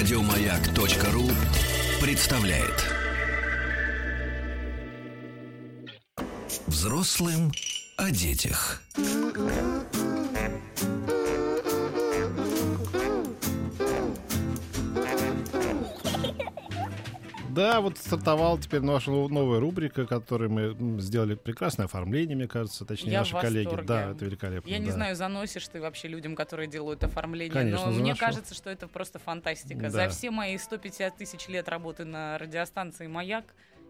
Радиомаяк.ру представляет. Взрослым о детях. Да, вот стартовала теперь наша новая рубрика, которую мы сделали прекрасное оформление, мне кажется, точнее, Я наши коллеги. Да, это великолепно. Я не да. знаю, заносишь ты вообще людям, которые делают оформление, Конечно, но мне заношу. кажется, что это просто фантастика. Да. За все мои 150 тысяч лет работы на радиостанции «Маяк»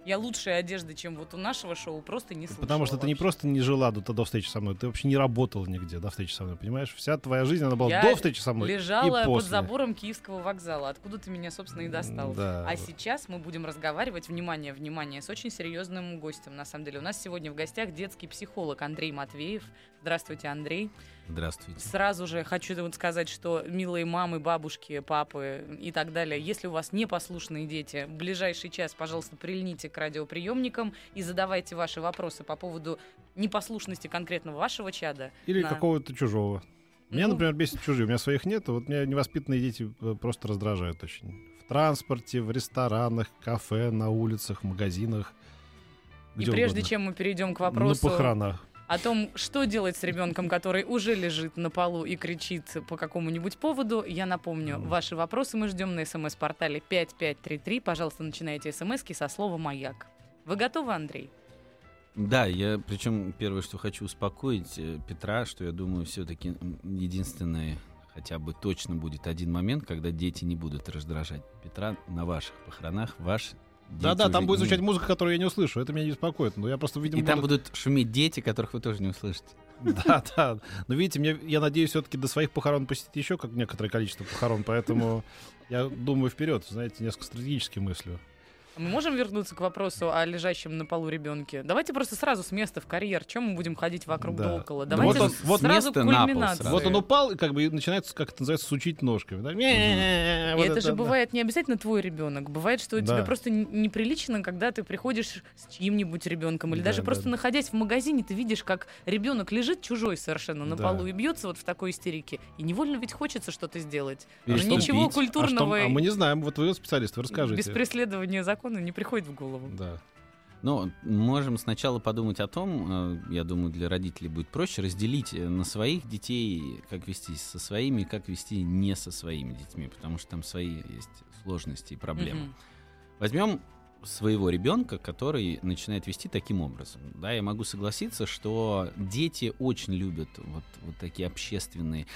я лучшей одежды, чем вот у нашего шоу, просто не слышала Потому что ты не вообще. просто не жила до, до встречи со мной, ты вообще не работала нигде до встречи со мной, понимаешь? Вся твоя жизнь, она была Я до встречи со мной лежала и под после. забором Киевского вокзала, откуда ты меня, собственно, и достал. Да. А сейчас мы будем разговаривать, внимание, внимание, с очень серьезным гостем, на самом деле. У нас сегодня в гостях детский психолог Андрей Матвеев. Здравствуйте, Андрей. Здравствуйте. Сразу же хочу вот сказать, что милые мамы, бабушки, папы и так далее, если у вас непослушные дети, в ближайший час, пожалуйста, прильните к радиоприемникам и задавайте ваши вопросы по поводу непослушности конкретно вашего чада. Или на- какого-то чужого. Меня, Ну. например, бесит чужие. У меня своих нет, вот меня невоспитанные дети э, просто раздражают очень. В транспорте, в ресторанах, кафе, на улицах, в магазинах. И прежде угодно. чем мы перейдем к вопросу На похоронах. О том, что делать с ребенком, который уже лежит на полу и кричит по какому-нибудь поводу, я напомню, ваши вопросы мы ждем на смс-портале 5533. Пожалуйста, начинайте смски со слова «Маяк». Вы готовы, Андрей? Да, я причем первое, что хочу успокоить э, Петра, что я думаю, все-таки единственное, хотя бы точно будет один момент, когда дети не будут раздражать Петра на ваших похоронах, ваш Да-да, там будет звучать музыка, которую я не услышу. Это меня не беспокоит. Но я просто, видимо, И там буду- будут шуметь дети, которых вы тоже не услышите. Да, да. Но видите, мне, я надеюсь все-таки до своих похорон посетить еще как некоторое количество похорон, поэтому я думаю вперед, знаете, несколько стратегически мыслю. Мы можем вернуться к вопросу о лежащем на полу ребенке? Давайте просто сразу с места в карьер. Чем мы будем ходить вокруг Да. да около? Ну Давайте вот он- вот сразу место к на пол кульминации. сразу. Вот он упал, и как бы и начинается, как это называется, сучить ножками. да. И Вот это же да. бывает не обязательно твой ребенок. Бывает, что Да. тебе просто неприлично, когда ты приходишь с чьим-нибудь ребенком. Или Да, даже да, просто да. находясь в магазине, ты видишь, как ребенок лежит чужой совершенно на Да. полу и бьется вот в такой истерике. И невольно ведь хочется что-то сделать. И Но что ничего пить? А, что- культурного а мы не знаем, вот вы специалист, вы расскажите. без преследования закона не приходит в голову. Да. Но можем сначала подумать о том, э, я думаю, для родителей будет проще разделить э, на своих детей, как вести со своими, как вести не со своими детьми, потому что там свои есть сложности и проблемы. Мгм. Возьмем своего ребенка, который начинает вести таким образом. Да, я могу согласиться, что дети очень любят вот, вот такие общественные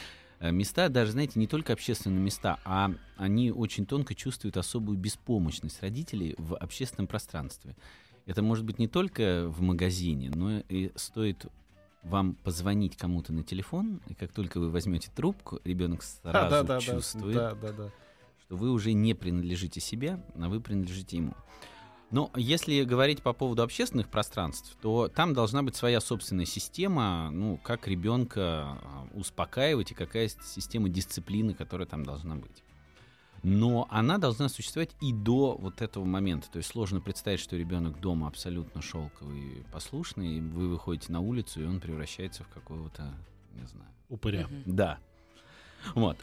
места, даже, знаете, не только общественные места, а они очень тонко чувствуют особую беспомощность родителей в общественном пространстве. Это может быть не только в магазине, но и стоит вам позвонить кому-то на телефон, и как только вы возьмете трубку, ребенок сразу да, да, да, чувствует, Да, да, да. что вы уже не принадлежите себе, а вы принадлежите ему. Но если говорить по поводу общественных пространств, то там должна быть своя собственная система, ну, как ребенка а, успокаивать и какая система дисциплины, которая там должна быть. Но она должна существовать и до вот этого момента. То есть сложно представить, что ребенок дома абсолютно шелковый и послушный, и вы выходите на улицу, и он превращается в какого-то, не знаю, Упыря. Да. Вот.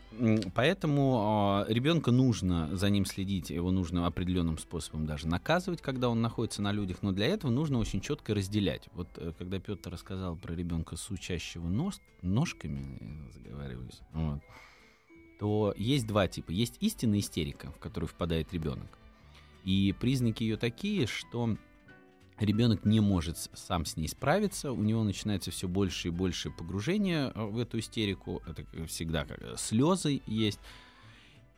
Поэтому ребенка нужно за ним следить, его нужно определенным способом даже наказывать, когда он находится на людях, но для этого нужно очень четко разделять. Вот э, когда Петр рассказал про ребенка сучащего нос, ножками, я заговариваюсь, вот, то есть два типа. Есть истинная истерика, в которую впадает ребенок. И признаки ее такие, что ребенок не может сам с ней справиться, у него начинается все больше и больше погружение э, в эту истерику, это как всегда как э, слезы есть,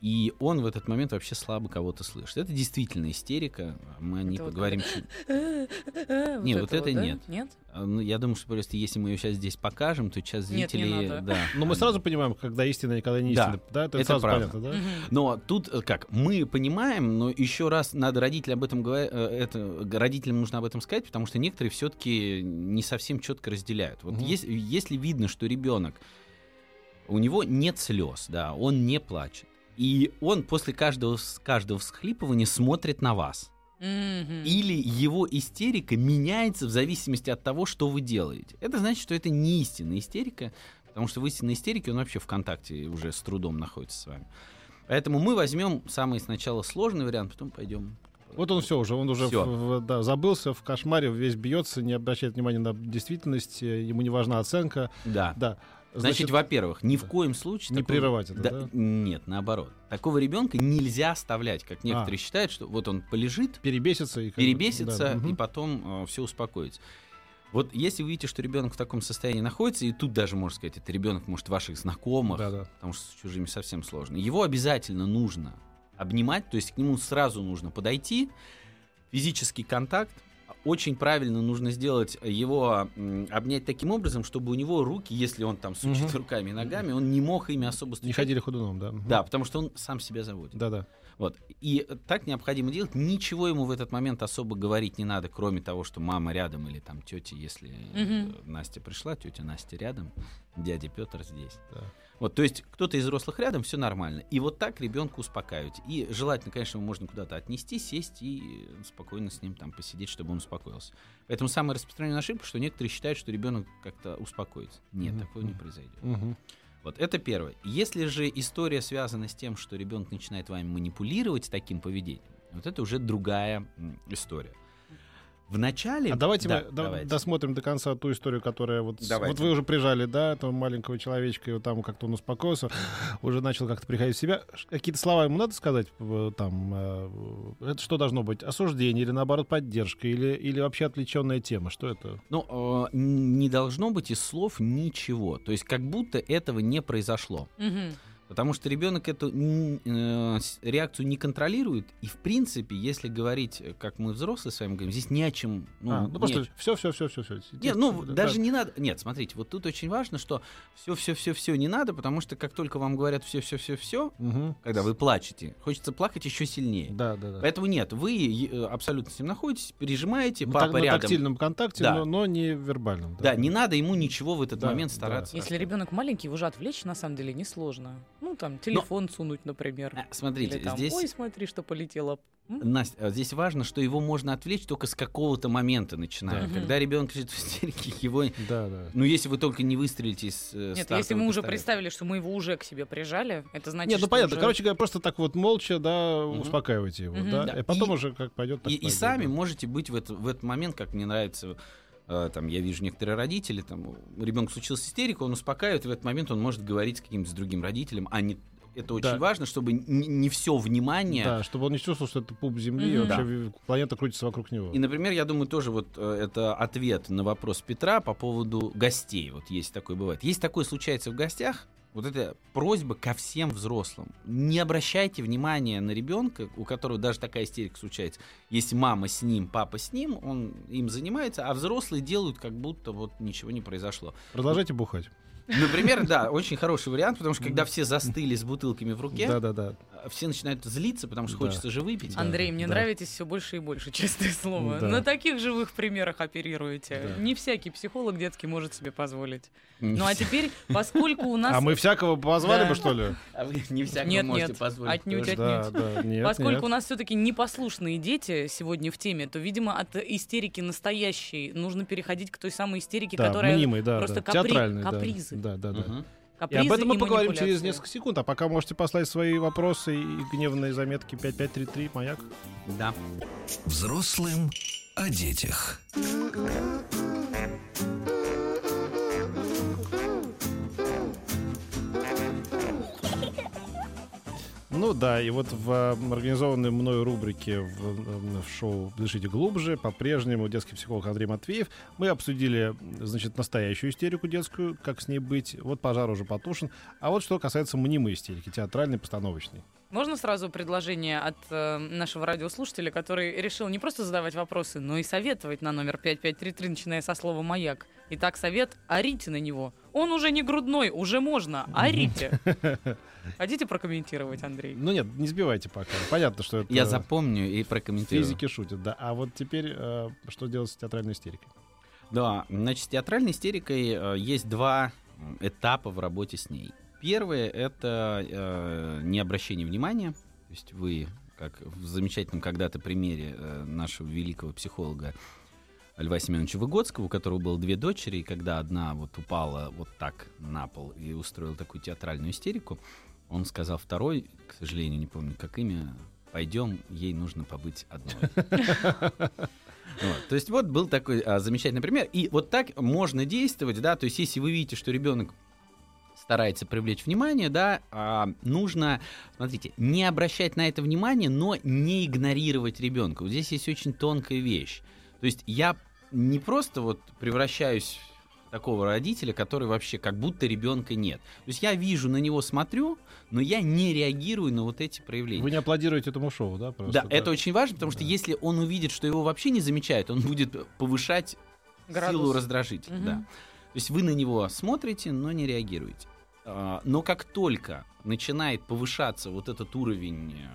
и он в этот момент вообще слабо кого-то слышит. Это действительно истерика, мы о ней Это вот поговорим. Вот Не, вот это да? нет. Нет? А, ну, Я думаю, что просто если мы ее сейчас здесь покажем, то сейчас Нет, не зрители... надо. да, Но мы они- сразу понимаем, когда истина и когда не Да, истина. Да, это, это сразу правда. понятно, да? Но тут э, как мы понимаем, но еще раз надо родителям об этом говорить, это родителям нужно об этом сказать, потому что некоторые все-таки не совсем четко разделяют. Вот Мгм. если, если видно, что ребенок у него нет слез, да, он не плачет, и он после каждого каждого всхлипывания смотрит на вас. Или его истерика меняется в зависимости от того, что вы делаете. Это значит, что это не истинная истерика, потому что в истинной истерике он вообще в контакте уже с трудом находится с вами. Поэтому мы возьмем самый сначала сложный вариант, потом пойдем. Вот он все уже, он уже в- в- да, забылся в кошмаре, весь бьется, не обращает внимания на действительность, ему не важна оценка. Да. Да. Значит, во-первых, ни в коем случае... Не такого- прерывать это, да? Нет, наоборот. Такого ребенка нельзя оставлять, как А. некоторые считают, что вот он полежит, перебесится и перебесится, да, и потом все успокоится. Вот если вы видите, что ребенок в таком состоянии находится, и тут даже, можно сказать, это ребенок, может, ваших знакомых, Да-да. потому что с чужими совсем сложно, его обязательно нужно обнимать, то есть к нему сразу нужно подойти, физический контакт, очень правильно нужно сделать его обнять таким образом, чтобы у него руки, если он там сучит Мгм. руками и ногами, он не мог ими особо Не стучать. ходили ходуном, да. Да, потому что он сам себя заводит. Да-да. Вот. И так необходимо делать. Ничего ему в этот момент особо говорить не надо, кроме того, что мама рядом или там тетя, если Мгм. Настя пришла, тетя Настя рядом, дядя Петр здесь. Да. Вот, то есть кто-то из взрослых рядом, все нормально. И вот так ребенка успокаивать. И желательно, конечно, его можно куда-то отнести, сесть и спокойно с ним там посидеть, чтобы он успокоился. Поэтому самая распространенная ошибка, что некоторые считают, что ребенок как-то успокоится. Нет, Мгм. такого не произойдет. Мгм. Вот это первое. Если же история связана с тем, что ребенок начинает вами манипулировать таким поведением, вот это уже другая история. В начале... А давайте Да, мы да- давайте. досмотрим до конца ту историю, которая вот... Давайте. Вот вы уже прижали, да, этого маленького человечка, и вот там как-то он успокоился, уже начал как-то приходить в себя. Какие-то слова ему надо сказать э, там? э, Это что должно быть? Осуждение или, наоборот, поддержка? Или, или вообще отвлеченная тема? Что это? Ну, э, не должно быть из слов ничего. То есть как будто этого не произошло. Мгм. Потому что ребенок эту э, реакцию не контролирует. И, в принципе, если говорить, э, как мы взрослые с вами говорим, здесь не о чем... Ну, а, ну просто все, все, все, все, все. Нет, ну даже не надо. Нет, смотрите, вот тут очень важно, что все, все, все, все не надо, потому что как только вам говорят все, все, все, все, когда вы плачете, хочется плакать еще сильнее. Да, да, да. Поэтому нет, вы э, абсолютно с ним находитесь, пережимаете, Ну, папа так- на рядом. тактильном контакте, Да. но, но не вербальном. Да, не надо ему ничего в этот Да, момент да. стараться. Если ребенок маленький, его же отвлечь на самом деле несложно. Ну, там, телефон сунуть, например. А, Смотрите, Или там, здесь ой, смотри, что полетело. Настя, а здесь важно, что его можно отвлечь только с какого-то момента начиная. Да. Когда ребенок лежит в истерике, его. Да, да. Ну, если вы только не выстрелите из э, Нет, если мы уже пистолета. представили, что мы его уже к себе прижали, это значит, Нет, ну что понятно. уже- Короче говоря, просто так вот молча, да, Мгм. успокаивайте его, Мгм. да, Да. и потом И- уже как пойдет. так И, и пойдет, сами да. можете быть в, это- в этот момент, как мне нравится, там, я вижу некоторые родители, там, ребенок случился истерика, он успокаивает, и в этот момент он может говорить с каким-то другим родителем, а не это очень Да. важно, чтобы не, все внимание. Да, чтобы он не чувствовал, что это пуп Земли, и Мгм. вообще ви- планета крутится вокруг него. И, например, я думаю, тоже вот э, это ответ на вопрос Петра по поводу гостей. Вот есть такое бывает. Есть такое случается в гостях. Вот это просьба ко всем взрослым. Не обращайте внимания на ребенка, у которого даже такая истерика случается. Если мама с ним, папа с ним, он им занимается, а взрослые делают, как будто вот ничего не произошло. Продолжайте бухать. Например, да, очень хороший вариант, потому что когда все застыли с бутылками в руке, Да, да, да. а, все начинают злиться, потому что Да. хочется же выпить. Андрей, мне да. нравитесь все больше и больше, честное слово. Да. На таких живых примерах оперируете. Да. Не всякий психолог детский может себе позволить. Не Ну а все. теперь, поскольку у нас... А мы всякого позвали Да. бы, что ли? А вы не всякого Нет, можете нет, позволить. отнюдь, тоже. Да, да, нет, Поскольку нет. у нас все-таки непослушные дети сегодня в теме, то, видимо, от истерики настоящей нужно переходить к той самой истерике, Да, которая мнимый, да, просто да. капри- да. капризы. Да, да, да. И капризы об этом мы и поговорим через несколько секунд, а пока можете послать свои вопросы и гневные заметки 5533, маяк. Да. Взрослым о детях. Ну да, и вот в организованной мною рубрике в, в шоу «Дышите глубже» по-прежнему детский психолог Андрей Матвеев. Мы обсудили, значит, настоящую истерику детскую, как с ней быть. Вот пожар уже потушен. А вот что касается мнимой истерики, театральной, постановочной. Можно сразу предложение от э, нашего радиослушателя, который решил не просто задавать вопросы, но и советовать на номер 5533, начиная со слова «маяк». Итак, совет – орите на него. Он уже не грудной, уже можно, орите. Хотите прокомментировать, Андрей? Ну нет, не сбивайте пока. Понятно, что это Я запомню и прокомментирую. физики шутят, да. А вот теперь э, что делать с театральной истерикой? Да, значит, с театральной истерикой э, есть два этапа в работе с ней. Первое — это э, не обращение внимания. То есть вы, как в замечательном когда-то примере э, нашего великого психолога Льва Семеновича Выгодского, у которого было две дочери, и когда одна вот упала вот так на пол и устроила такую театральную истерику, Он сказал второй, к сожалению, не помню, как имя, пойдем, ей нужно побыть одной. Вот, То есть вот был такой а, замечательный пример. И вот так можно действовать, да, то есть если вы видите, что ребенок старается привлечь внимание, да, а, нужно, смотрите, не обращать на это внимание, но не игнорировать ребенка. Вот здесь есть очень тонкая вещь. То есть я не просто вот превращаюсь в такого родителя, который вообще как будто ребенка нет. То есть я вижу на него, смотрю, но я не реагирую на вот эти проявления. Вы не аплодируете этому шоу, да? Просто, да, это очень важно, потому что Да. если он увидит, что его вообще не замечают, он будет повышать Градус. силу раздражителя. Мгм. Да. То есть вы на него смотрите, но не реагируете. А, Но как только начинает повышаться вот этот уровень э,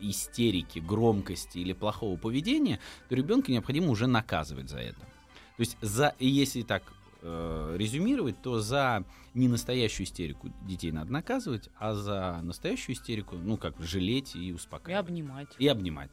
истерики, громкости или плохого поведения, то ребенка необходимо уже наказывать за это. То есть за, и если так э, резюмировать, то за ненастоящую истерику детей надо наказывать, а за настоящую истерику, ну как, жалеть и И успокаивать. обнимать. И обнимать.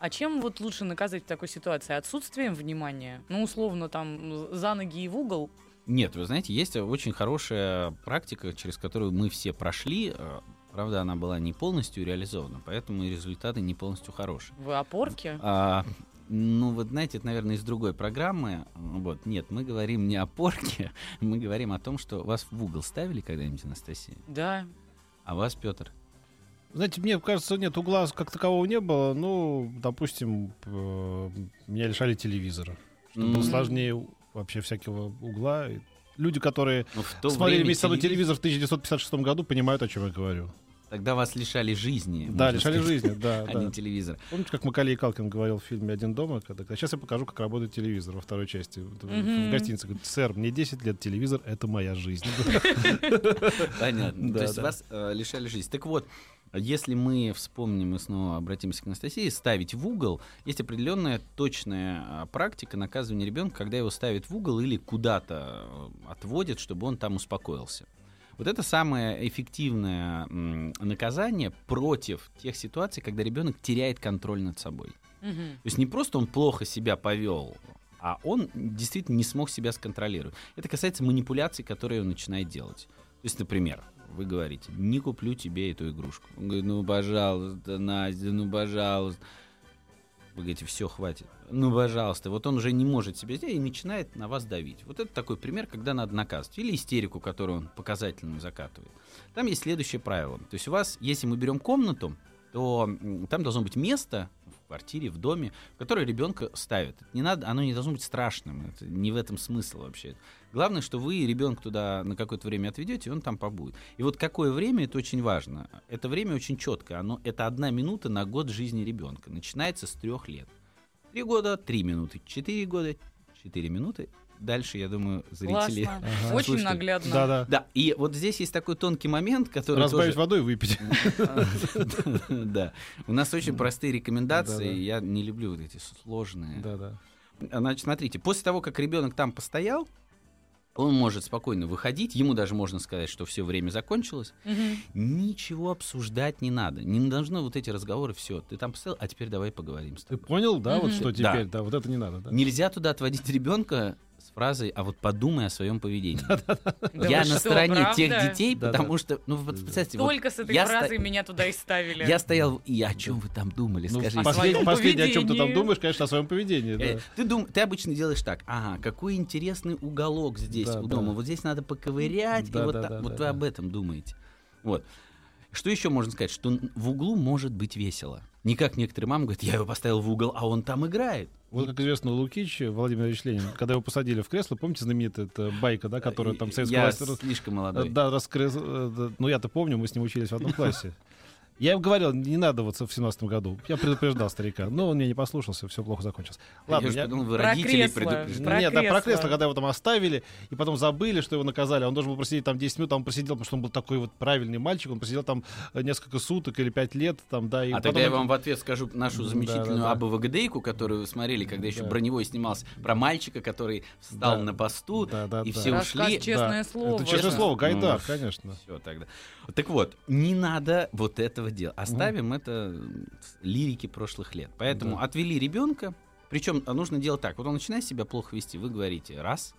А чем вот лучше наказать в такой ситуации? Отсутствием внимания? Ну, условно, там, за ноги и в угол? Нет, вы знаете, есть очень хорошая практика, через которую мы все прошли. э, Правда, она была не полностью реализована, поэтому и результаты не полностью хорошие. В опорке? А, ну, вот знаете, это, наверное, из другой программы. Вот, нет, мы говорим не о порке, мы говорим о том, что вас в угол ставили когда-нибудь, Анастасия, Да. а вас, Петр. Знаете, мне кажется, нет, угла как такового не было. Ну, допустим, э, меня лишали телевизора. Что было М. сложнее вообще всякого угла. И Люди, которые Ну, смотрели вместе со мной телевизор- телевизор в 1956 году, понимают, о чем я говорю. Тогда вас лишали жизни. Да, лишали сказать, жизни, да, а да. не телевизора. Помните, как Макалей Калкин говорил в фильме «Один дома»? Когда, сейчас я покажу, как работает телевизор во второй части. Вот В гостинице говорит, сэр, мне 10 лет, телевизор — это моя жизнь. Понятно. Да, То есть вас э, лишали жизни. Так вот, если мы вспомним и снова обратимся к Анастасии, ставить в угол, есть определенная точная а, практика наказывания ребенка, когда его ставят в угол или куда-то э, отводят, чтобы он там успокоился. Вот это самое эффективное наказание против тех ситуаций, когда ребенок теряет контроль над собой. Мгм. То есть не просто он плохо себя повел, а он действительно не смог себя сконтролировать. Это касается манипуляций, которые он начинает делать. То есть, например, вы говорите, не куплю тебе эту игрушку. Он говорит, ну, пожалуйста, Настя, ну, пожалуйста. Вы говорите, все, хватит. Ну, пожалуйста. Вот он уже не может себя сделать и начинает на вас давить. Вот это такой пример, когда надо наказывать. Или истерику, которую он показательную закатывает. Там есть следующее правило. То есть у вас, если мы берем комнату, то там должно быть место в квартире, в доме, в которое ребенка ставят. Не надо, оно не должно быть страшным. Это не в этом смысл вообще. Главное, что вы ребенка туда на какое-то время отведете, и он там побудет. И вот какое время, это очень важно. Это время очень четко. Оно, это одна минута на год жизни ребенка. Начинается с трех лет. Три года, три минуты. Четыре года, четыре минуты. Дальше, я думаю, зрители... Классно. Ага. Очень Слушайте, наглядно. Да-да. Да, и вот здесь есть такой тонкий момент, который Разбавить тоже... водой и выпить. Да. У нас очень простые рекомендации. Я не люблю вот эти сложные. Да-да. Значит, смотрите, после того, как ребенок там постоял, он может спокойно выходить, ему даже можно сказать, что все время закончилось. Мгм. Ничего обсуждать не надо. Не должно вот эти разговоры, все, ты там постоял, а теперь давай поговорим с Ты тобой. понял, да, вот Мгм. что Да. теперь? Да, вот это не надо, да? Нельзя туда отводить ребенка с фразой, а вот подумай о своем поведении. Я на стороне тех детей, потому что, ну, вот представьте, Только с этой фразой меня туда и ставили. я стоял, и о чем вы там думали, Ну, скажите. Последнее, о чем ты там думаешь, конечно, о своем поведении. Э. Ты, обычно делаешь так. Ага, какой интересный уголок здесь у дома. Вот здесь надо поковырять, и вот, вы об этом думаете. Вот. Что еще можно сказать? Что в углу может быть весело. Не как некоторые мамы говорят, я его поставил в угол, а он там играет. Вот как известно, Лукич, Владимир Ильич Ленин, когда его посадили в кресло, помните знаменитая эта байка, да, которая там советская я власть... слишком молодой. Да, раскры- э, ну я-то помню, мы с ним учились в одном классе. Я им говорил, не надо вот в семнадцатом году. Я предупреждал старика, но он меня не послушался, все плохо закончилось. Ладно, я же я- подумал, вы кресло. предупреждали. Нет, да, про кресло. когда его там оставили, и потом забыли, что его наказали. Он должен был просидеть там 10 минут, а он просидел, потому что он был такой вот правильный мальчик, он просидел там э, несколько суток или 5 лет, там, да, и А потом тогда я вам в ответ скажу нашу Да, замечательную да, да. Вагдейку, которую вы смотрели, когда еще Да. Броневой снимался, про мальчика, который встал Да. на посту, Да, да, и да. все Рассказ ушли. честное Да. слово. Это честное Честно? слово, Гайдар, Ну, конечно. Все тогда. Так вот, не надо вот этого делать. Оставим это м, с лирики прошлых лет. Поэтому Да. отвели ребенка. Причем нужно делать так. Вот он начинает себя плохо вести, вы говорите раз.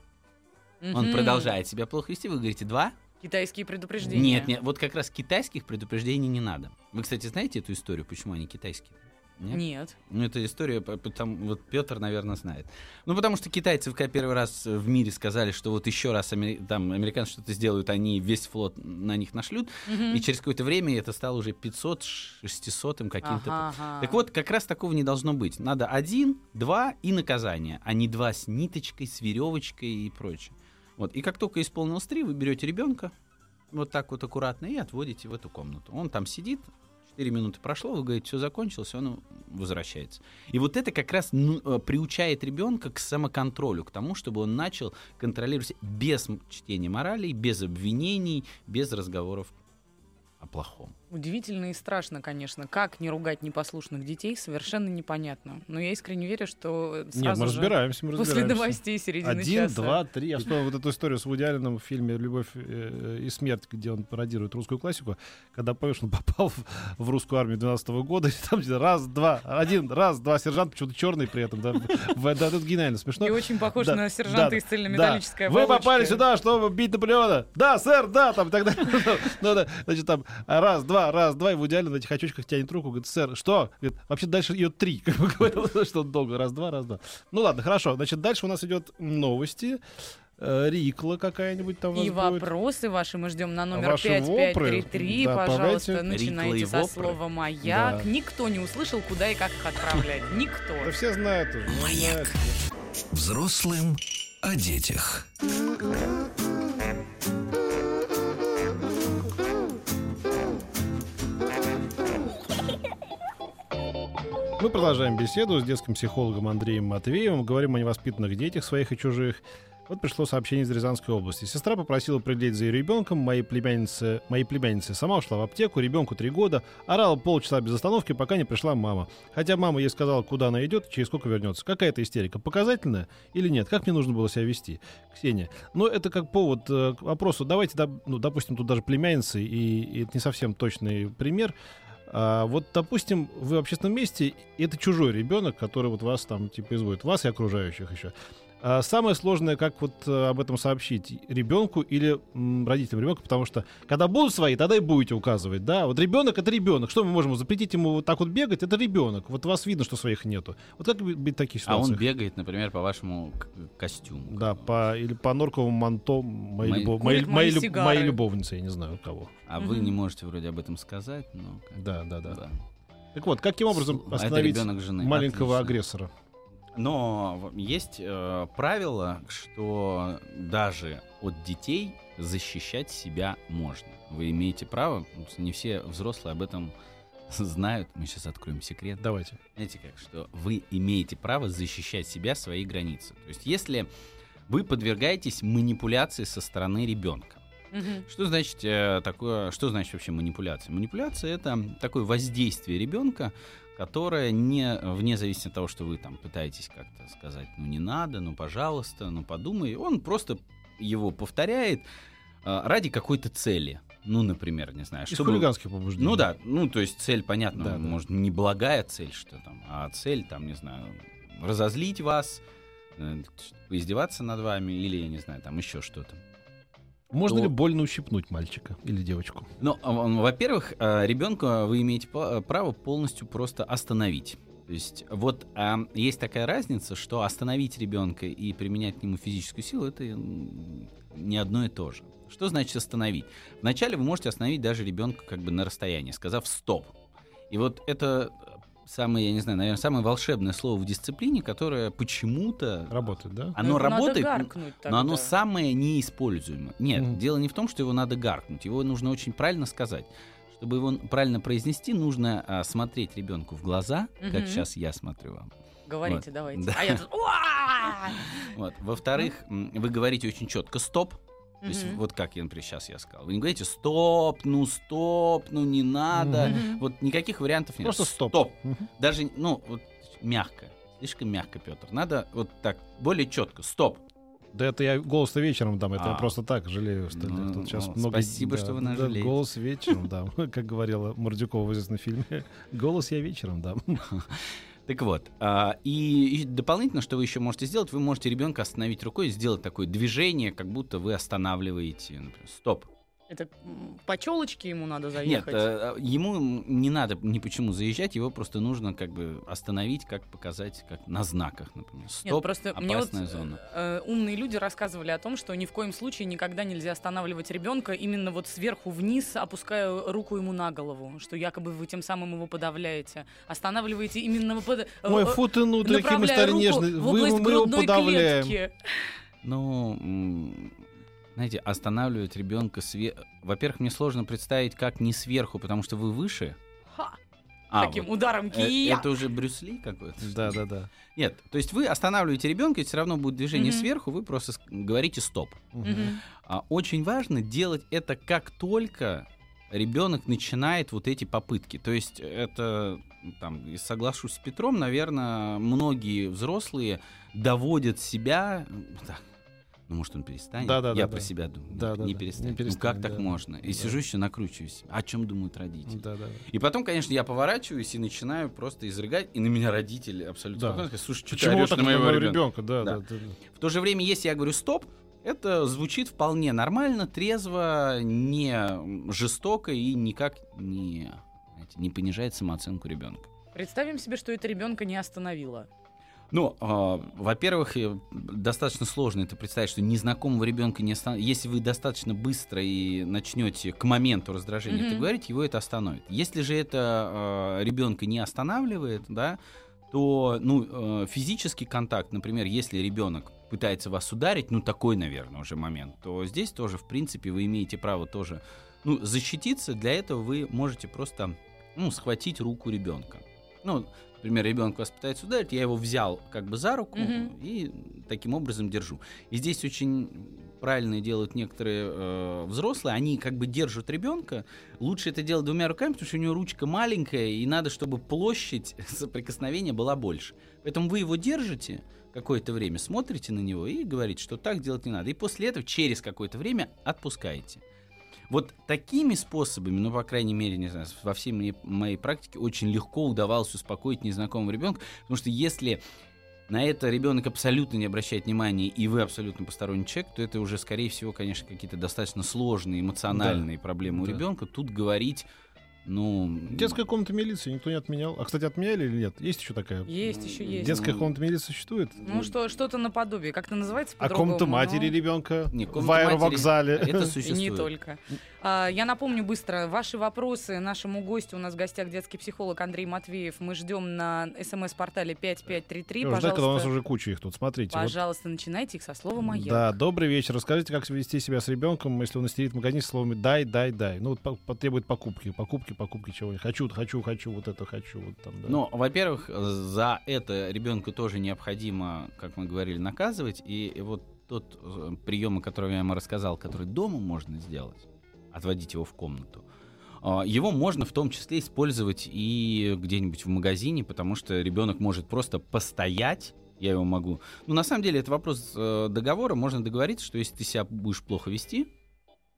Он Мгм. продолжает себя плохо вести, вы говорите два. Китайские предупреждения. Нет, нет, вот как раз китайских предупреждений не надо. Вы, кстати, знаете эту историю, почему они китайские? Нет? Нет. Ну, эта история, потом, вот Петр, наверное, знает. Ну, потому что китайцы, когда первый раз в мире сказали, что вот еще раз амери- там американцы что-то сделают, они весь флот на них нашлют, Мгм. и через какое-то время это стало уже 500, 600 каким-то. Ага, ага. Так вот, как раз такого не должно быть. Надо один, два и наказание, а не два с ниточкой, с веревочкой и прочее. Вот. И как только исполнилось три, вы берете ребенка, вот так вот аккуратно, и отводите в эту комнату. Он там сидит, 4 минуты прошло, вы говорите, все закончилось, он возвращается. И вот это как раз ну, э, приучает ребенка к самоконтролю, к тому, чтобы он начал контролировать без чтения моралей, без обвинений, без разговоров о плохом. Удивительно и страшно, конечно. Как не ругать непослушных детей, совершенно непонятно. Но я искренне верю, что сразу Нет, мы разбираемся, мы после разбираемся. новостей середины Один, часа... два, три. Я вспомнил вот эту историю с Вуди Алленом в фильме «Любовь э, и смерть», где он пародирует русскую классику. Когда, помнишь, он попал в, в русскую армию 12 года, и там раз, два, один, раз, два, сержант, почему-то черный при этом. Да, В- да, это гениально смешно. И очень похож Да, на сержанта да, из цельнометаллической да. Вы попали сюда, чтобы бить Наполеона. Да, сэр, да, там и так далее. Ну да, значит, там раз, два, раз, два, и в идеале на этих очочках тянет руку, говорит, сэр, что? Говорит, вообще дальше идет три, как бы говорил, что он долго, раз, два, раз, два. Ну ладно, хорошо, значит, дальше у нас идет новости. Э, Рикла какая-нибудь там И будет. вопросы ваши мы ждем на номер Ваши вопры, 5533. да, Пожалуйста, отправляйте. начинайте Рикла со вопры. слова «Маяк». Да. Никто не услышал, куда и как их отправлять. Никто. Да все знают уже. знают. Взрослым о детях. Мы продолжаем беседу с детским психологом Андреем Матвеевым. Говорим о невоспитанных детях, своих и чужих. Вот пришло сообщение из Рязанской области. Сестра попросила приглядеть за ее ребенком. Моей племяннице, моей племяннице сама ушла в аптеку, ребенку три года, орала полчаса без остановки, пока не пришла мама. Хотя мама ей сказала, куда она идет, через сколько вернется. Какая-то истерика. Показательная или нет? Как мне нужно было себя вести? Ксения. Ну, это как повод э, к вопросу. Давайте, ну, допустим, тут даже племянницы, и, и это не совсем точный пример. А, вот, допустим, вы в общественном месте, и это чужой ребенок, который вот вас там, типа, изводит, вас и окружающих еще. А самое сложное, как вот э, об этом сообщить ребенку или родителям ребенка, потому что когда будут свои, тогда и будете указывать, да. Вот ребенок это ребенок. Что мы можем запретить ему вот так вот бегать? Это ребенок. Вот у вас видно, что своих нету. Вот как быть в таких А он бегает, например, по вашему костюму. Да, по или по норковому манто моей, Мои- любов- моей- моей люб- моей любовницы, я не знаю у кого. А вы Мгм. не можете вроде об этом сказать, но... Да, да, да. да. Так вот, каким образом Это остановить маленького Отлично. агрессора? Но есть э, правило, что даже от детей защищать себя можно. Вы имеете право, что не все взрослые об этом знают. Мы сейчас откроем секрет. Давайте. Знаете как, что вы имеете право защищать себя, свои границы. То есть если вы подвергаетесь манипуляции со стороны ребенка, что значит э, такое? Что значит вообще манипуляция? Манипуляция это такое воздействие ребенка, которое не вне зависимости от того, что вы там пытаетесь как-то сказать, ну не надо, ну пожалуйста, ну подумай, он просто его повторяет э, ради какой-то цели. Ну, например, не знаю, чтобы хулиганских побуждений. ну да, ну то есть цель, понятно, Да, да. может не благая цель, что там, а цель там, не знаю, разозлить вас, э, поиздеваться над вами или я не знаю, там еще что-то. Можно то- ли больно ущипнуть мальчика или девочку? Ну, а, во-первых, э, ребенка вы имеете па- право полностью просто остановить. То есть вот а, есть такая разница, что остановить ребенка и применять к нему физическую силу это не одно и то же. Что значит остановить? Вначале вы можете остановить даже ребенка как бы на расстоянии, сказав стоп. И вот это самое, я не знаю, наверное, самое волшебное слово в дисциплине, которое почему-то Работает, да? оно Ну, работает, но оно самое неиспользуемое. Нет, Мгм. дело не в том, что его надо гаркнуть. Его нужно очень правильно сказать. Чтобы его правильно произнести, нужно а, смотреть ребенку в глаза, как Мгм. сейчас я смотрю вам. Говорите, Вот. давайте. Да. А я тут... Во-вторых, вы говорите очень четко стоп. То есть вот как я, например, сейчас я сказал. Вы не говорите стоп, ну стоп, ну не надо. Вот никаких вариантов нет. Просто стоп. Стоп. Даже, ну, вот мягко. Слишком мягко, Петр. Надо вот так, более четко. Стоп. Да это я голос-то вечером дам, это я А. просто так жалею, что. Ну, Тут сейчас ну, много... спасибо, что вы нас да, жалеете. Голос вечером дам, как говорила Мордюкова в известном фильме. Голос я вечером дам. Так вот, а, и, дополнительно, что вы еще можете сделать, вы можете ребенка остановить рукой, сделать такое движение, как будто вы останавливаете, например, стоп. Это по челочке ему надо Нет, заехать? э, ему не надо ни почему заезжать, его просто нужно как бы остановить, как показать, как на знаках, например. Стоп, Нет, просто мне вот опасная зона. э, умные люди рассказывали о том, что ни в коем случае никогда нельзя останавливать ребенка именно вот сверху вниз, опуская руку ему на голову, что якобы вы тем самым его подавляете. Останавливаете именно под, Ой, э, фу ты, ну, такие мы стали нежные. Вы, мы его подавляем. клетки. Ну, знаете, останавливать ребенка сверху. Во-первых, мне сложно представить, как не сверху, потому что вы выше. Ха, А, таким вот. ударом Э, кия. Это уже Брюс Ли какой-то? Да, да, да. Нет, то есть вы останавливаете ребенка, и все равно будет движение Мгм. сверху, вы просто говорите стоп. Мгм. А очень важно делать это как только ребенок начинает вот эти попытки. То есть это, там, соглашусь с Петром, наверное, многие взрослые доводят себя... Так, ну, может, он перестанет? Да, да, Я да, про да. себя думаю. Да, да, не да, перестанет. не перестанет, ну, как так да. можно? И Да. сижу еще накручиваюсь. О чем думают родители? Да, да. И потом, конечно, я поворачиваюсь и начинаю просто изрыгать, и на меня родители абсолютно Да. спокойно слушай, что ты Почему орешь так на моего ребенка? ребенка? Да, Да. да, да. В то же время, если я говорю стоп, это звучит вполне нормально, трезво, не жестоко и никак не, знаете, не понижает самооценку ребенка. Представим себе, что это ребенка не остановило. Ну, а, во-первых, э, достаточно сложно это представить, что незнакомого ребенка не останов... Если вы достаточно быстро и начнете к моменту раздражения это Мгм. говорить, его это остановит. Если же это ребенка не останавливает, да, то ну, э, физический контакт, например, если ребенок пытается вас ударить, ну такой, наверное, уже момент, то здесь тоже, в принципе, вы имеете право тоже ну, защититься. Для этого вы можете просто ну, схватить руку ребенка. Ну, например, ребенок вас пытается ударить, я его взял как бы за руку Мгм. и таким образом держу. И здесь очень правильно делают некоторые э, взрослые, они как бы держат ребенка. Лучше это делать двумя руками, потому что у него ручка маленькая, и надо, чтобы площадь соприкосновения была больше. Поэтому вы его держите какое-то время, смотрите на него и говорите, что так делать не надо. И после этого через какое-то время отпускаете. Вот такими способами, ну, по крайней мере, не знаю, во всей моей, моей практике очень легко удавалось успокоить незнакомого ребенка, потому что если на это ребенок абсолютно не обращает внимания, и вы абсолютно посторонний человек, то это уже, скорее всего, конечно, какие-то достаточно сложные эмоциональные проблемы у Да. ребенка. Тут говорить, ну... Детская комната милиции никто не отменял. А, кстати, отменяли или нет? Есть еще такая? Есть еще есть. Детская Ну, комната милиции существует? Ну что, что-то наподобие. Как это называется А по-другому? комната матери Ну, ребенка Не, в комната матери- аэровокзале. Это И существует. не только. А, я напомню быстро, ваши вопросы нашему гостю, у нас в гостях детский психолог Андрей Матвеев. Мы ждем на смс-портале 5533. Ждать, когда у нас Пожалуйста, уже куча их тут. Смотрите. вот пожалуйста, начинайте их со слова «маяк». Да, добрый вечер. Расскажите, как вести себя с ребенком, если он истерит в магазине словами «дай, дай, дай». Ну, вот по- потребует покупки, покупки, покупки чего-нибудь. Хочу, хочу, хочу, вот это хочу. Вот там, да. Ну, во-первых, за это ребенку тоже необходимо, как мы говорили, наказывать. И, вот тот э, прием, о котором я ему рассказал, который дома можно сделать, отводить его в комнату, а, его можно в том числе использовать и где-нибудь в магазине, потому что ребенок может просто постоять. Я его могу. Ну, на самом деле, это вопрос э, договора. Можно договориться, что если ты себя будешь плохо вести,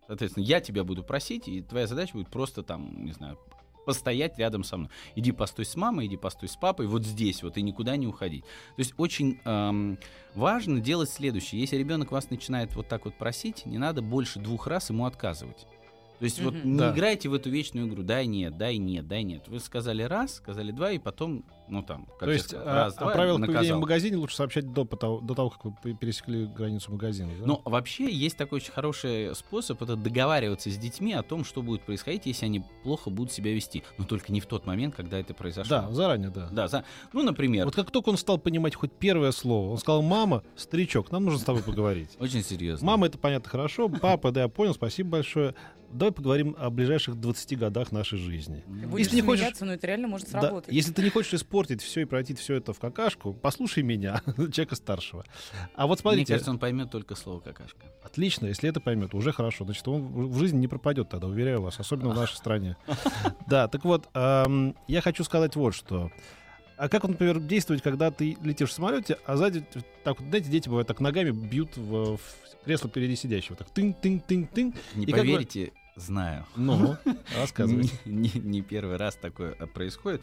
соответственно, я тебя буду просить, и твоя задача будет просто там, не знаю, постоять рядом со мной. Иди постой с мамой, иди постой с папой, вот здесь вот, и никуда не уходить. То есть очень эм, важно делать следующее. Если ребенок вас начинает вот так вот просить, не надо больше двух раз ему отказывать. То есть вот Мгм. не Да. играйте в эту вечную игру. Дай нет, дай нет, дай нет. Вы сказали раз, сказали два, и потом, ну там, как То есть сказал, а, раз, о два, правилах поведения наказал. в магазине лучше сообщать до, того- до того, как вы пе- пересекли границу магазина. да? Но вообще есть такой очень хороший способ, это договариваться с детьми о том, что будет происходить, если они плохо будут себя вести. Но только не в тот момент, когда это произошло. да, заранее, да. Да, за- ну, например, Вот как только он стал понимать хоть первое слово, он сказал, мама, старичок, нам нужно с тобой поговорить. очень серьезно. Мама, это понятно хорошо. Папа, да, я понял, спасибо большое. Давай поговорим о ближайших 20 годах нашей жизни. Ты М, будешь Если не хочешь- но это реально может Да, сработать. если ты не хочешь испортить все и пройти все это в какашку, послушай меня, человека старшего. А вот Мне смотрите, кажется, он поймет только слово какашка. отлично, если это поймет, уже хорошо. Значит, он в жизни не пропадет тогда, уверяю вас, особенно в нашей стране. Да, так вот, я хочу сказать вот что. А как, например, действовать, когда ты летишь в самолете, а сзади, так вот, знаете, дети бывают так ногами бьют в, в кресло впереди сидящего. Так тынь-тынь-тынь-тынь. Не И как поверите, знаю. Ну, рассказывайте. Не, не- не первый раз такое а, происходит.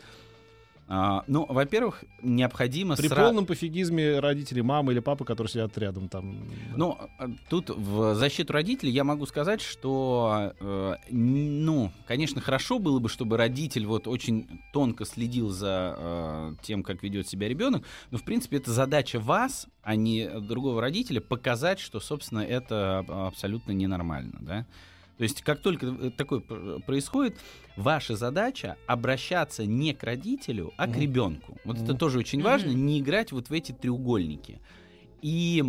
А, ну, во-первых, необходимо При сра- полном пофигизме родителей, мамы или папы, которые сидят рядом там. Ну, э, тут в защиту родителей я могу сказать, что, э, ну, конечно, хорошо было бы, чтобы родитель вот очень тонко следил за э, тем, как ведет себя ребенок, но, в принципе, это задача вас, а не другого родителя, показать, что, собственно, это аб- абсолютно ненормально, да. То есть, как только э, такое пр- происходит, ваша задача обращаться не к родителю, а к ребенку. Вот это тоже очень важно, не играть вот в эти треугольники. И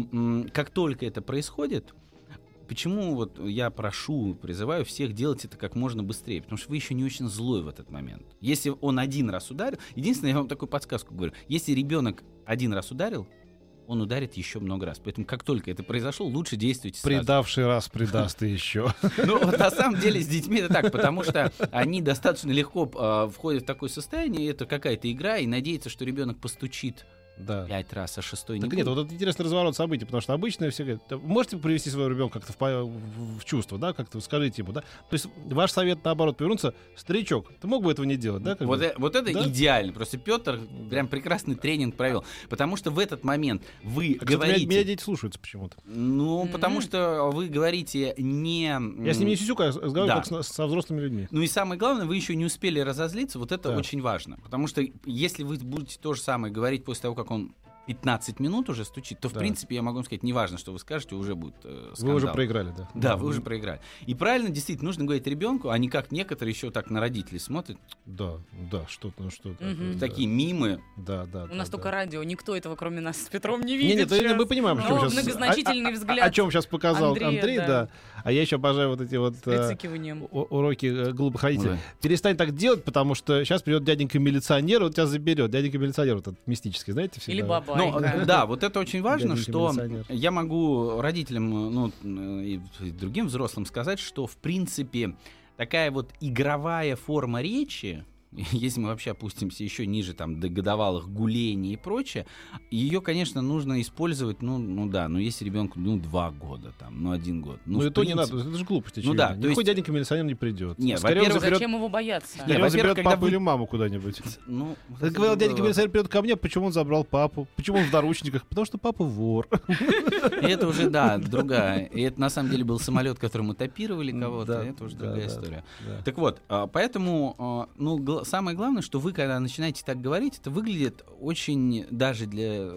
как только это происходит, почему вот я прошу, призываю всех делать это как можно быстрее, потому что вы еще не очень злой в этот момент. Если он один раз ударил, единственное, я вам такую подсказку говорю, если ребенок один раз ударил, он ударит еще много раз. Поэтому как только это произошло, лучше действуйте сразу. Предавший раз предаст и еще. Ну, вот на самом деле с детьми это так, потому что они достаточно легко а, входят в такое состояние, это какая-то игра, и надеяться, что ребенок постучит Да. пять раз, а шестой не Так нет, будет. вот это интересный разворот событий, потому что обычно все говорят, «Да можете привести своего ребенка как-то в, в- чувство, да, как-то скажите ему, да. То есть ваш совет наоборот повернуться, старичок, ты мог бы этого не делать, да? как Вот, бы? э- вот это Да? идеально. Просто Петр прям прекрасный тренинг провел. Потому что в этот момент вы А, кстати, меня- говорите... меня, дети слушаются почему-то. Ну, Мгм. потому что вы говорите не... Я с ними не сюсюкаю, разговариваю Да. как с- со взрослыми людьми. Ну и самое главное, вы еще не успели разозлиться, вот это Да. очень важно. Потому что если вы будете то же самое говорить после того, как он 15 минут уже стучит, то, в Да. принципе, я могу вам сказать, неважно, что вы скажете, уже будет э, Вы уже скандал. проиграли, да. Да, вы уже проиграли. И правильно, действительно, нужно говорить ребенку, а не как некоторые еще так на родителей смотрят. Да, да, что-то, ну что-то. Такое, да. Такие мимы. Да, да. У да, нас да. только радио, никто этого, кроме нас с Петром, не видит. нет, это сейчас. мы понимаем, о чем сейчас. многозначительный взгляд О, чем сейчас показал Андрея, Андрей, да. да. А я еще обожаю вот эти вот э, уроки э, глупых родителей. Да. Перестань так делать, потому что сейчас придет дяденька милиционер, вот тебя заберет. Дяденька милиционер, вот этот мистический, знаете, всегда. Или вот. Бабайка. Ну, э, да, вот это очень важно, что я могу родителям ну, и другим взрослым сказать, что, в принципе, такая вот игровая форма речи, если мы вообще опустимся еще ниже там до годовалых гулений и прочее, ее, конечно, нужно использовать, ну, ну да, ну если ребенку, ну, два года там, ну, один год. Ну, в и то не надо, это же глупость, Ну очевидно. да, то Никакой есть- дяденька милиционер не придет. Не, Скорее он во-первых, заберет, Зачем его бояться? Не, скорее он во-первых, заберет когда папу вы- или маму куда-нибудь. Ну, Ты говорил, дяденька милиционер придет ко мне, почему он забрал папу? Почему он в наручниках? Потому что папа вор. И это уже, да, другая. И это на самом деле был самолет, которым мы топировали кого-то. Да, это уже другая история. Так вот, а, поэтому, а, ну, самое главное, что вы, когда начинаете так говорить, это выглядит очень, даже для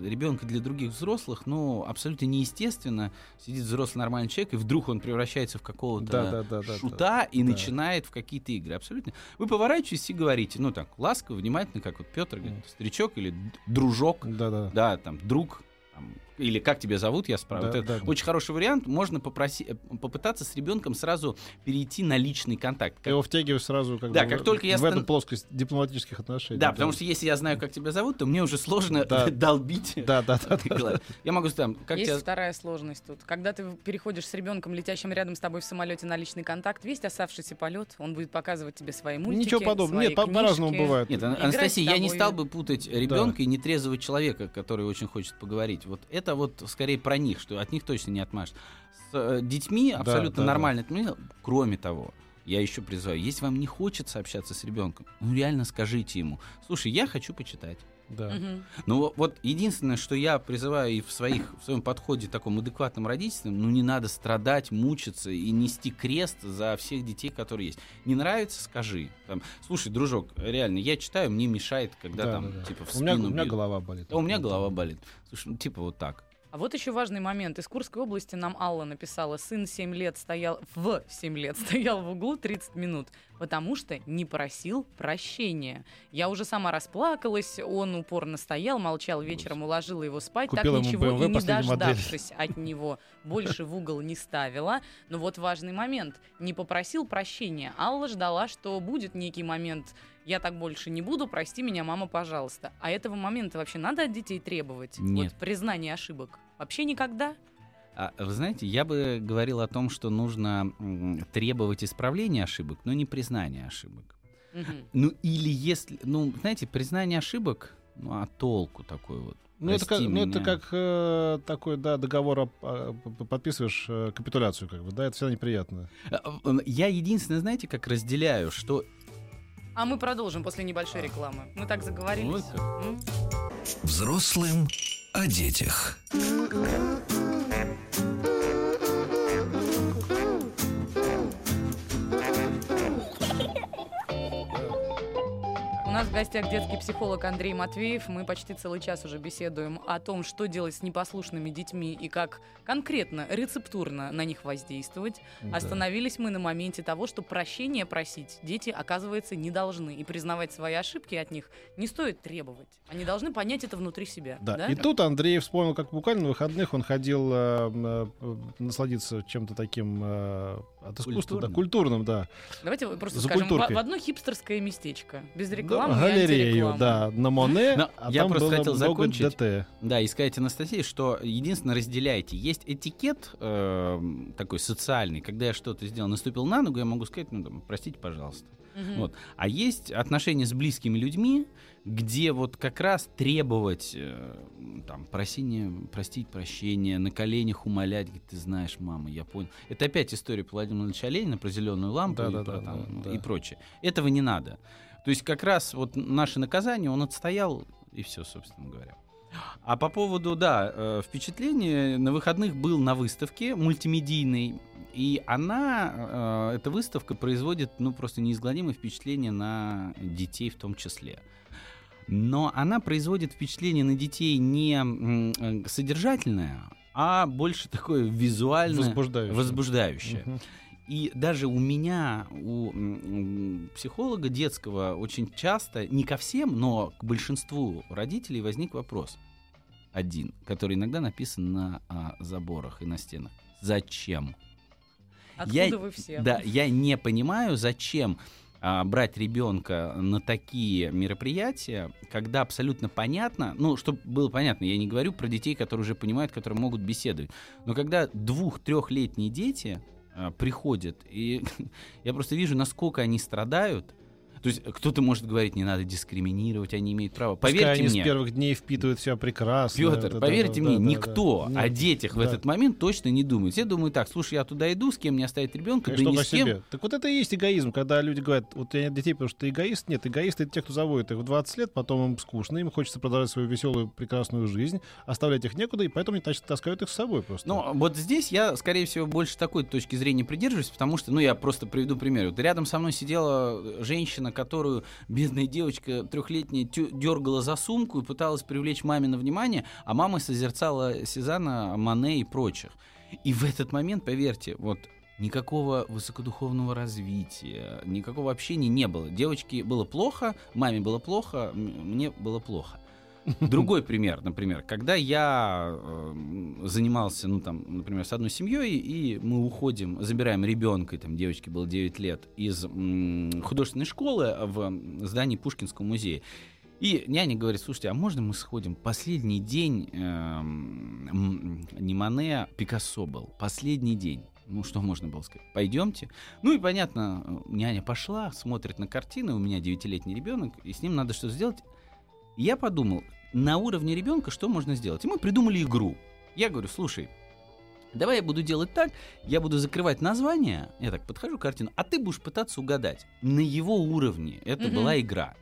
ребенка, для других взрослых, ну, абсолютно неестественно. Сидит взрослый нормальный человек, и вдруг он превращается в какого-то Да, да, да, да, шута да. и Да. начинает в какие-то игры. Абсолютно. Вы поворачиваетесь и говорите, ну, так, ласково, внимательно, как вот Петр говорит, старичок или дружок, Да, да. да, там, друг, там, или как тебя зовут, я спрашиваю. Да, Вот это да. Очень хороший вариант. Можно попроси- э, попытаться с ребенком сразу перейти на личный контакт. Как- его втягиваешь сразу как Да, бы как в- только я в стан- эту плоскость дипломатических отношений. Да, потому что если я знаю, как тебя зовут, то мне уже сложно Да. долбить. Да, да, да. да. Я могу там, как Есть тебя... вторая сложность тут. Когда ты переходишь с ребенком, летящим рядом с тобой в самолете на личный контакт, весь оставшийся полет, он будет показывать тебе свои мультики, Ничего подобного. свои Нет, по- по-разному бывает. Нет, играть Анастасия, я не стал бы путать ребенка и нетрезвого человека, который очень хочет поговорить. Вот это вот скорее про них, что от них точно не отмашешь. С э, детьми абсолютно да, нормально. это мне- Кроме того, я еще призываю, если вам не хочется общаться с ребенком, ну реально скажите ему, слушай, я хочу почитать. Да. Мгм. Ну вот единственное, что я призываю и в, своих, в своем подходе таком адекватном родительством, ну не надо страдать, мучиться и нести крест за всех детей, которые есть. Не нравится, скажи. Там, Слушай, дружок, реально, я читаю, мне мешает, когда Да, там да, да. типа в У меня, спину у меня голова болит. Да, у меня голова болит. Слушай, ну типа вот так. А вот еще важный момент. Из Курской области нам Алла написала, сын 7 лет стоял, в 7 лет стоял в углу 30 минут, потому что не просил прощения. Я уже сама расплакалась, он упорно стоял, молчал, вечером уложила его спать, Купила так ничего BMW и не дождавшись от него, больше в угол не ставила. Но вот важный момент. Не попросил прощения. Алла ждала, что будет некий момент я так больше не буду, прости меня, мама, пожалуйста. А этого момента вообще надо от детей требовать? Нет. Вот признание ошибок. Вообще никогда? А, вы знаете, я бы говорил о том, что нужно требовать исправления ошибок, но не признания ошибок. Мгм. Ну или если, ну знаете, признание ошибок, ну а толку такой вот. Ну это, как, ну, это как э, такой, да, договор, п- подписываешь э, капитуляцию, как бы, да, это всегда неприятно. А, э, Я единственное, знаете, как разделяю, что А мы продолжим после небольшой рекламы. Мы так заговорились. Вот. М? Взрослым о детях. В гостях детский психолог Андрей Матвеев. Мы почти целый час уже беседуем о том, что делать с непослушными детьми и как конкретно, рецептурно на них воздействовать. Да. Остановились мы на моменте того, что прощения просить дети, оказывается, не должны. И признавать свои ошибки от них не стоит требовать. Они должны понять это внутри себя. Да. И тут Андрей вспомнил, как буквально на выходных он ходил э, э, насладиться чем-то таким э, от искусства, да, Культурным. культурным, да. Давайте просто За скажем, в, в одно хипстерское местечко. Без Да, рекламы и галерею, да, на Моне, Но а я там просто было хотел много закончить. ДТ. Да, и сказать Анастасии, что единственное разделяйте. Есть этикет э, такой социальный, когда я что-то сделал, наступил на ногу, я могу сказать, ну, там, простите, пожалуйста. Мгм. Вот. А есть отношения с близкими людьми, где вот как раз требовать э, там, просения, простить прощения, на коленях умолять, говорит, ты знаешь, мама, я понял. Это опять история про Владимира Ильича Ленина, про зеленую лампу и, Да-да-да, про там, да, и да. прочее. Этого не надо. То есть как раз вот наше наказание, он отстоял, и все, собственно говоря. А по поводу, да, э, впечатления, на выходных был на выставке мультимедийной, и она, э, эта выставка производит, ну, просто неизгладимое впечатление на детей в том числе. Но она производит впечатление на детей не э, содержательное, а больше такое визуальное, Возбуждающее. возбуждающее. Мгм. И даже у меня, у психолога детского, очень часто, не ко всем, но к большинству родителей возник вопрос. Один, который иногда написан на а, заборах и на стенах. Зачем? Откуда я- вы все? Да, я не понимаю, зачем а, брать ребенка на такие мероприятия, когда абсолютно понятно, ну, чтобы было понятно, я не говорю про детей, которые уже понимают, которые могут беседовать, но когда двух-трехлетние дети приходят, и я просто вижу, насколько они страдают, то есть кто-то может говорить, не надо дискриминировать, они имеют право. Пускай Поверьте они мне, с первых дней впитывают все прекрасно. Петр, Да-да-да, поверьте мне, да-да-да. никто о Нет. детях в Да. этот момент точно не думает. Все думают так, слушай, я туда иду, с кем мне оставить ребенка, да Конечно, ни только с кем. себе. Так вот это и есть эгоизм, когда люди говорят, вот тебя нет детей, потому что ты эгоист. Нет, эгоисты — это те, кто заводит их в 20 лет, потом им скучно, им хочется продолжать свою веселую, прекрасную жизнь, оставлять их некуда, и поэтому они таскают их с собой просто. Но вот здесь я, скорее всего, больше такой точки зрения придерживаюсь, потому что, ну, я просто приведу пример. Вот рядом со мной сидела женщина, которую бедная девочка трехлетняя дергала за сумку и пыталась привлечь мамино внимание, а мама созерцала Сезана, Мане и прочих. И в этот момент, поверьте, вот никакого высокодуховного развития, никакого общения не было. Девочке было плохо, маме было плохо, мне было плохо. Другой пример, например, когда я э, занимался, ну там, например, с одной семьей, и мы уходим, забираем ребенка, там девочке было 9 лет, из художественной школы в здании Пушкинского музея. И няня говорит, слушайте, а можно мы сходим? Последний день, эм, м, не Мане, Пикассо был. Последний день. Ну, что можно было сказать? Пойдемте. Ну и понятно, э, няня пошла, смотрит на картины, у меня девятилетний ребенок, и с ним надо что-то сделать. Я подумал, на уровне ребенка что можно сделать? И мы придумали игру. Я говорю, слушай, давай я буду делать так, я буду закрывать название, я так подхожу к картину, а ты будешь пытаться угадать. На его уровне это Мгм. была игра.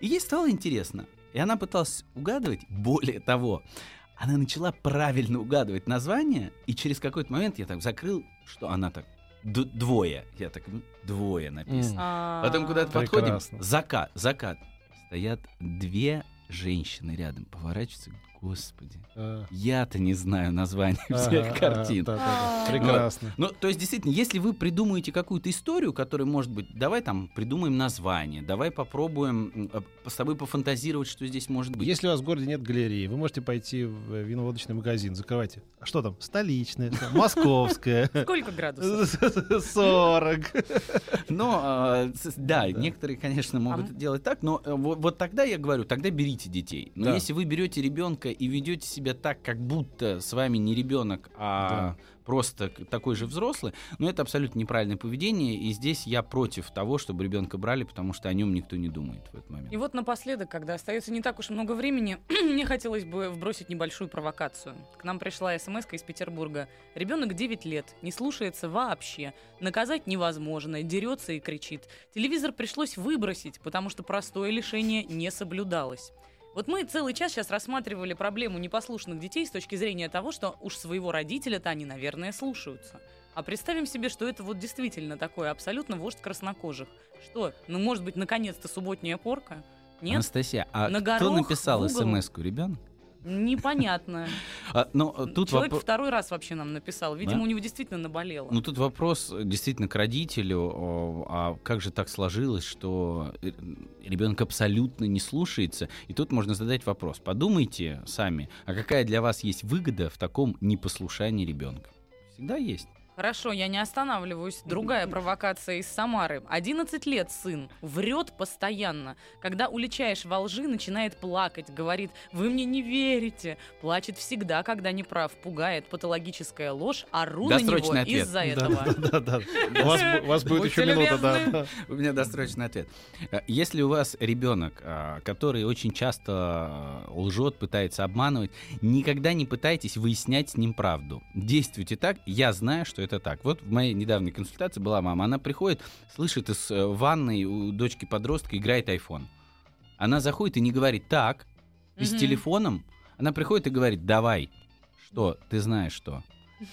И ей стало интересно. И она пыталась угадывать, более того, она начала правильно угадывать название, и через какой-то момент я так закрыл, что она так, «Д- двое. Я так, «Ну, двое написано. Потом куда-то подходим, закат, закат. Стоят две женщины рядом, поворачиваются, господи, А, я-то не знаю название всех картин. А. Прекрасно. Ну, то есть, действительно, если вы придумаете какую-то историю, которая может быть, давай там придумаем название, давай попробуем э, с тобой пофантазировать, что здесь может быть. Если у вас в городе нет галереи, вы можете пойти в э, виноводочный магазин, закрывайте. А что там? Столичная, там, московская. Сколько градусов? 40. Но, э, с- да, некоторые, конечно, могут А делать так, но э, вот, тогда я говорю, тогда берите детей. Но если вы берете ребенка и ведете себя так, как будто с вами не ребенок, а просто к- такой же взрослый, но это абсолютно неправильное поведение, и здесь я против того, чтобы ребенка брали, потому что о нем никто не думает в этот момент. И вот напоследок, когда остается не так уж много времени, мне хотелось бы вбросить небольшую провокацию. К нам пришла смс из Петербурга. Ребенок 9 лет, не слушается вообще. Наказать невозможно, дерется и кричит. Телевизор пришлось выбросить, потому что простое лишение не соблюдалось. Вот мы целый час сейчас рассматривали проблему непослушных детей с точки зрения того, что уж своего родителя-то они, наверное, слушаются. А представим себе, что это вот действительно такой абсолютно вождь краснокожих. Что, ну может быть, наконец-то субботняя порка? Нет? Анастасия, а На кто написал смс-ку, ребенок? Непонятно. А, ну, тут Человек вопро- второй раз вообще нам написал. Видимо, Да? у него действительно наболело. Ну, тут вопрос э, действительно к родителю, а как же так сложилось, что ребенок абсолютно не слушается? И тут можно задать вопрос. Подумайте сами, а какая для вас есть выгода в таком непослушании ребенка? Всегда есть. Хорошо, я не останавливаюсь. Другая провокация из Самары. 11 лет сын. Врет постоянно. Когда уличаешь во лжи, начинает плакать. Говорит, вы мне не верите. Плачет всегда, когда не прав. Пугает патологическая ложь. Ору на него из-за этого. Да, да, да. У вас у вас будет Будьте еще минута, да. У меня досрочный ответ. Э, Если у вас ребенок, а, который очень часто а, лжет, пытается обманывать, никогда не пытайтесь выяснять с ним правду. Действуйте так, я знаю, что это так. Вот в моей недавней консультации была мама, она приходит, слышит из э, ванной у дочки подростка играет iPhone. Она заходит и не говорит так, и с телефоном, она приходит и говорит, давай, что, ты знаешь что.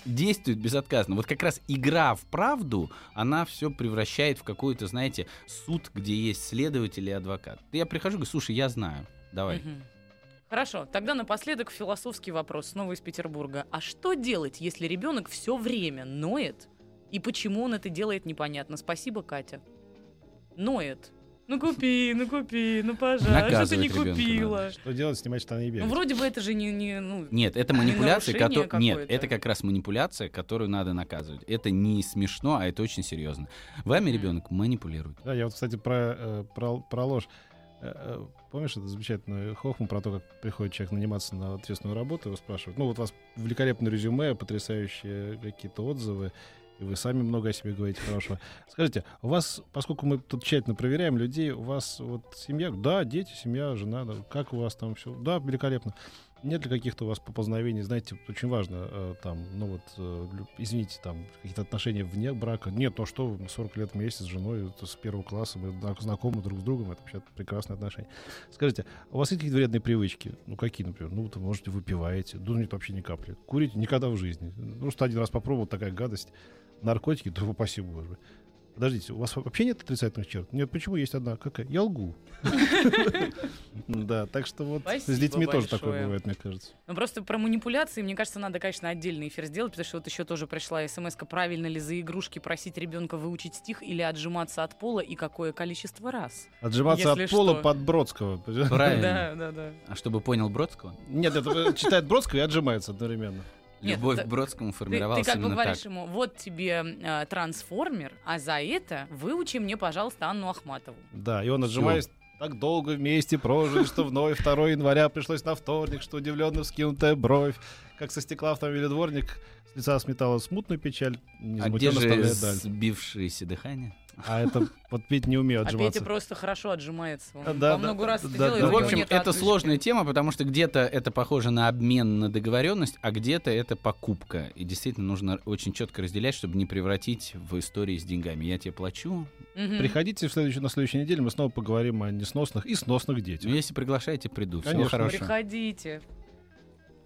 Действует безотказно. Вот как раз игра в правду, она все превращает в какой-то, знаете, суд, где есть следователь и адвокат. Я прихожу и говорю, слушай, я знаю, давай. Мгм. Хорошо, тогда напоследок философский вопрос снова из Петербурга. А что делать, если ребенок все время ноет? И почему он это делает, непонятно. Спасибо, Катя. Ноет. Ну купи, ну купи, ну пожалуйста, что ты не Наказывать ребенка купила? Что делать, снимать штаны и Ну, бегать? вроде бы это же не, не ну, Нет, это манипуляция, которая... Нет, это как раз манипуляция, которую надо наказывать. Это не смешно, а это очень серьезно. Вами ребенок манипулирует. Да, я вот, кстати, про, э, про, про ложь. Э, э, Помнишь эту замечательную хохму про то, как приходит человек наниматься на ответственную работу, его спрашивают, ну вот у вас великолепное резюме, потрясающие какие-то отзывы, и вы сами много о себе говорите хорошего. Скажите, у вас, поскольку мы тут тщательно проверяем людей, у вас вот семья, да, дети, семья, жена, да, как у вас там все? Да, великолепно. Нет ли каких-то у вас поползновений? Знаете, очень важно, э, там, ну вот, э, извините, там, какие-то отношения вне брака. Нет, ну что, вы, 40 лет вместе с женой, это с первого класса, мы зна- знакомы друг с другом, это вообще прекрасные отношения. Скажите, а у вас есть какие-то вредные привычки? Ну, какие, например? Ну, вы, можете, выпиваете. Да нет, вообще ни капли. Курите никогда в жизни. Что один раз попробовал, такая гадость. Наркотики, да упаси боже. Подождите, у вас вообще нет отрицательных черт? Нет, почему есть одна? Какая? Я лгу. Да, так что вот с детьми тоже такое бывает, мне кажется. Ну, просто про манипуляции, мне кажется, надо, конечно, отдельный эфир сделать, потому что вот еще тоже пришла смс правильно ли за игрушки просить ребенка выучить стих или отжиматься от пола и какое количество раз. Отжиматься от пола под Бродского. Правильно. Да, да, да. А чтобы понял Бродского, Нет, это читает Бродского и отжимается одновременно. Нет, любовь да- к Бродскому Ты, формировалась ты как бы именно говоришь так. ему, вот тебе э, трансформер, а за это выучи мне, пожалуйста, Анну Ахматову. Да, и он отжимаясь так долго вместе прожили, что вновь 2 января пришлось на вторник, что удивленно вскинутая бровь, как со стекла автомобиля дворник с лица сметала смутную печаль, А где же сбившееся дыхание? А это вот Петя не умеет А отжиматься. Петя просто хорошо отжимается. Он А, да, во да, много раз да, это да, делает, да. Ну, в общем, это отдышки. сложная тема, потому что где-то это похоже на обмен на договоренность, а где-то это покупка. И действительно нужно очень четко разделять, чтобы не превратить в истории с деньгами. Я тебе плачу. Мгм. Приходите в следующую, на следующей неделе, мы снова поговорим о несносных и сносных Ну, детях. если приглашаете, приду. Всего Конечно. хорошего. Приходите.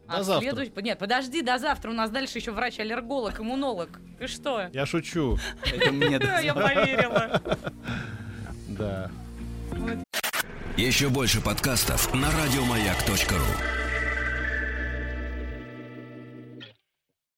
До А завтра. следующий- Нет, подожди до завтра. У нас дальше еще врач-аллерголог, иммунолог. Ты что? Я шучу. Это мне я поверила. Да. Еще больше подкастов на радиомаяк.ру.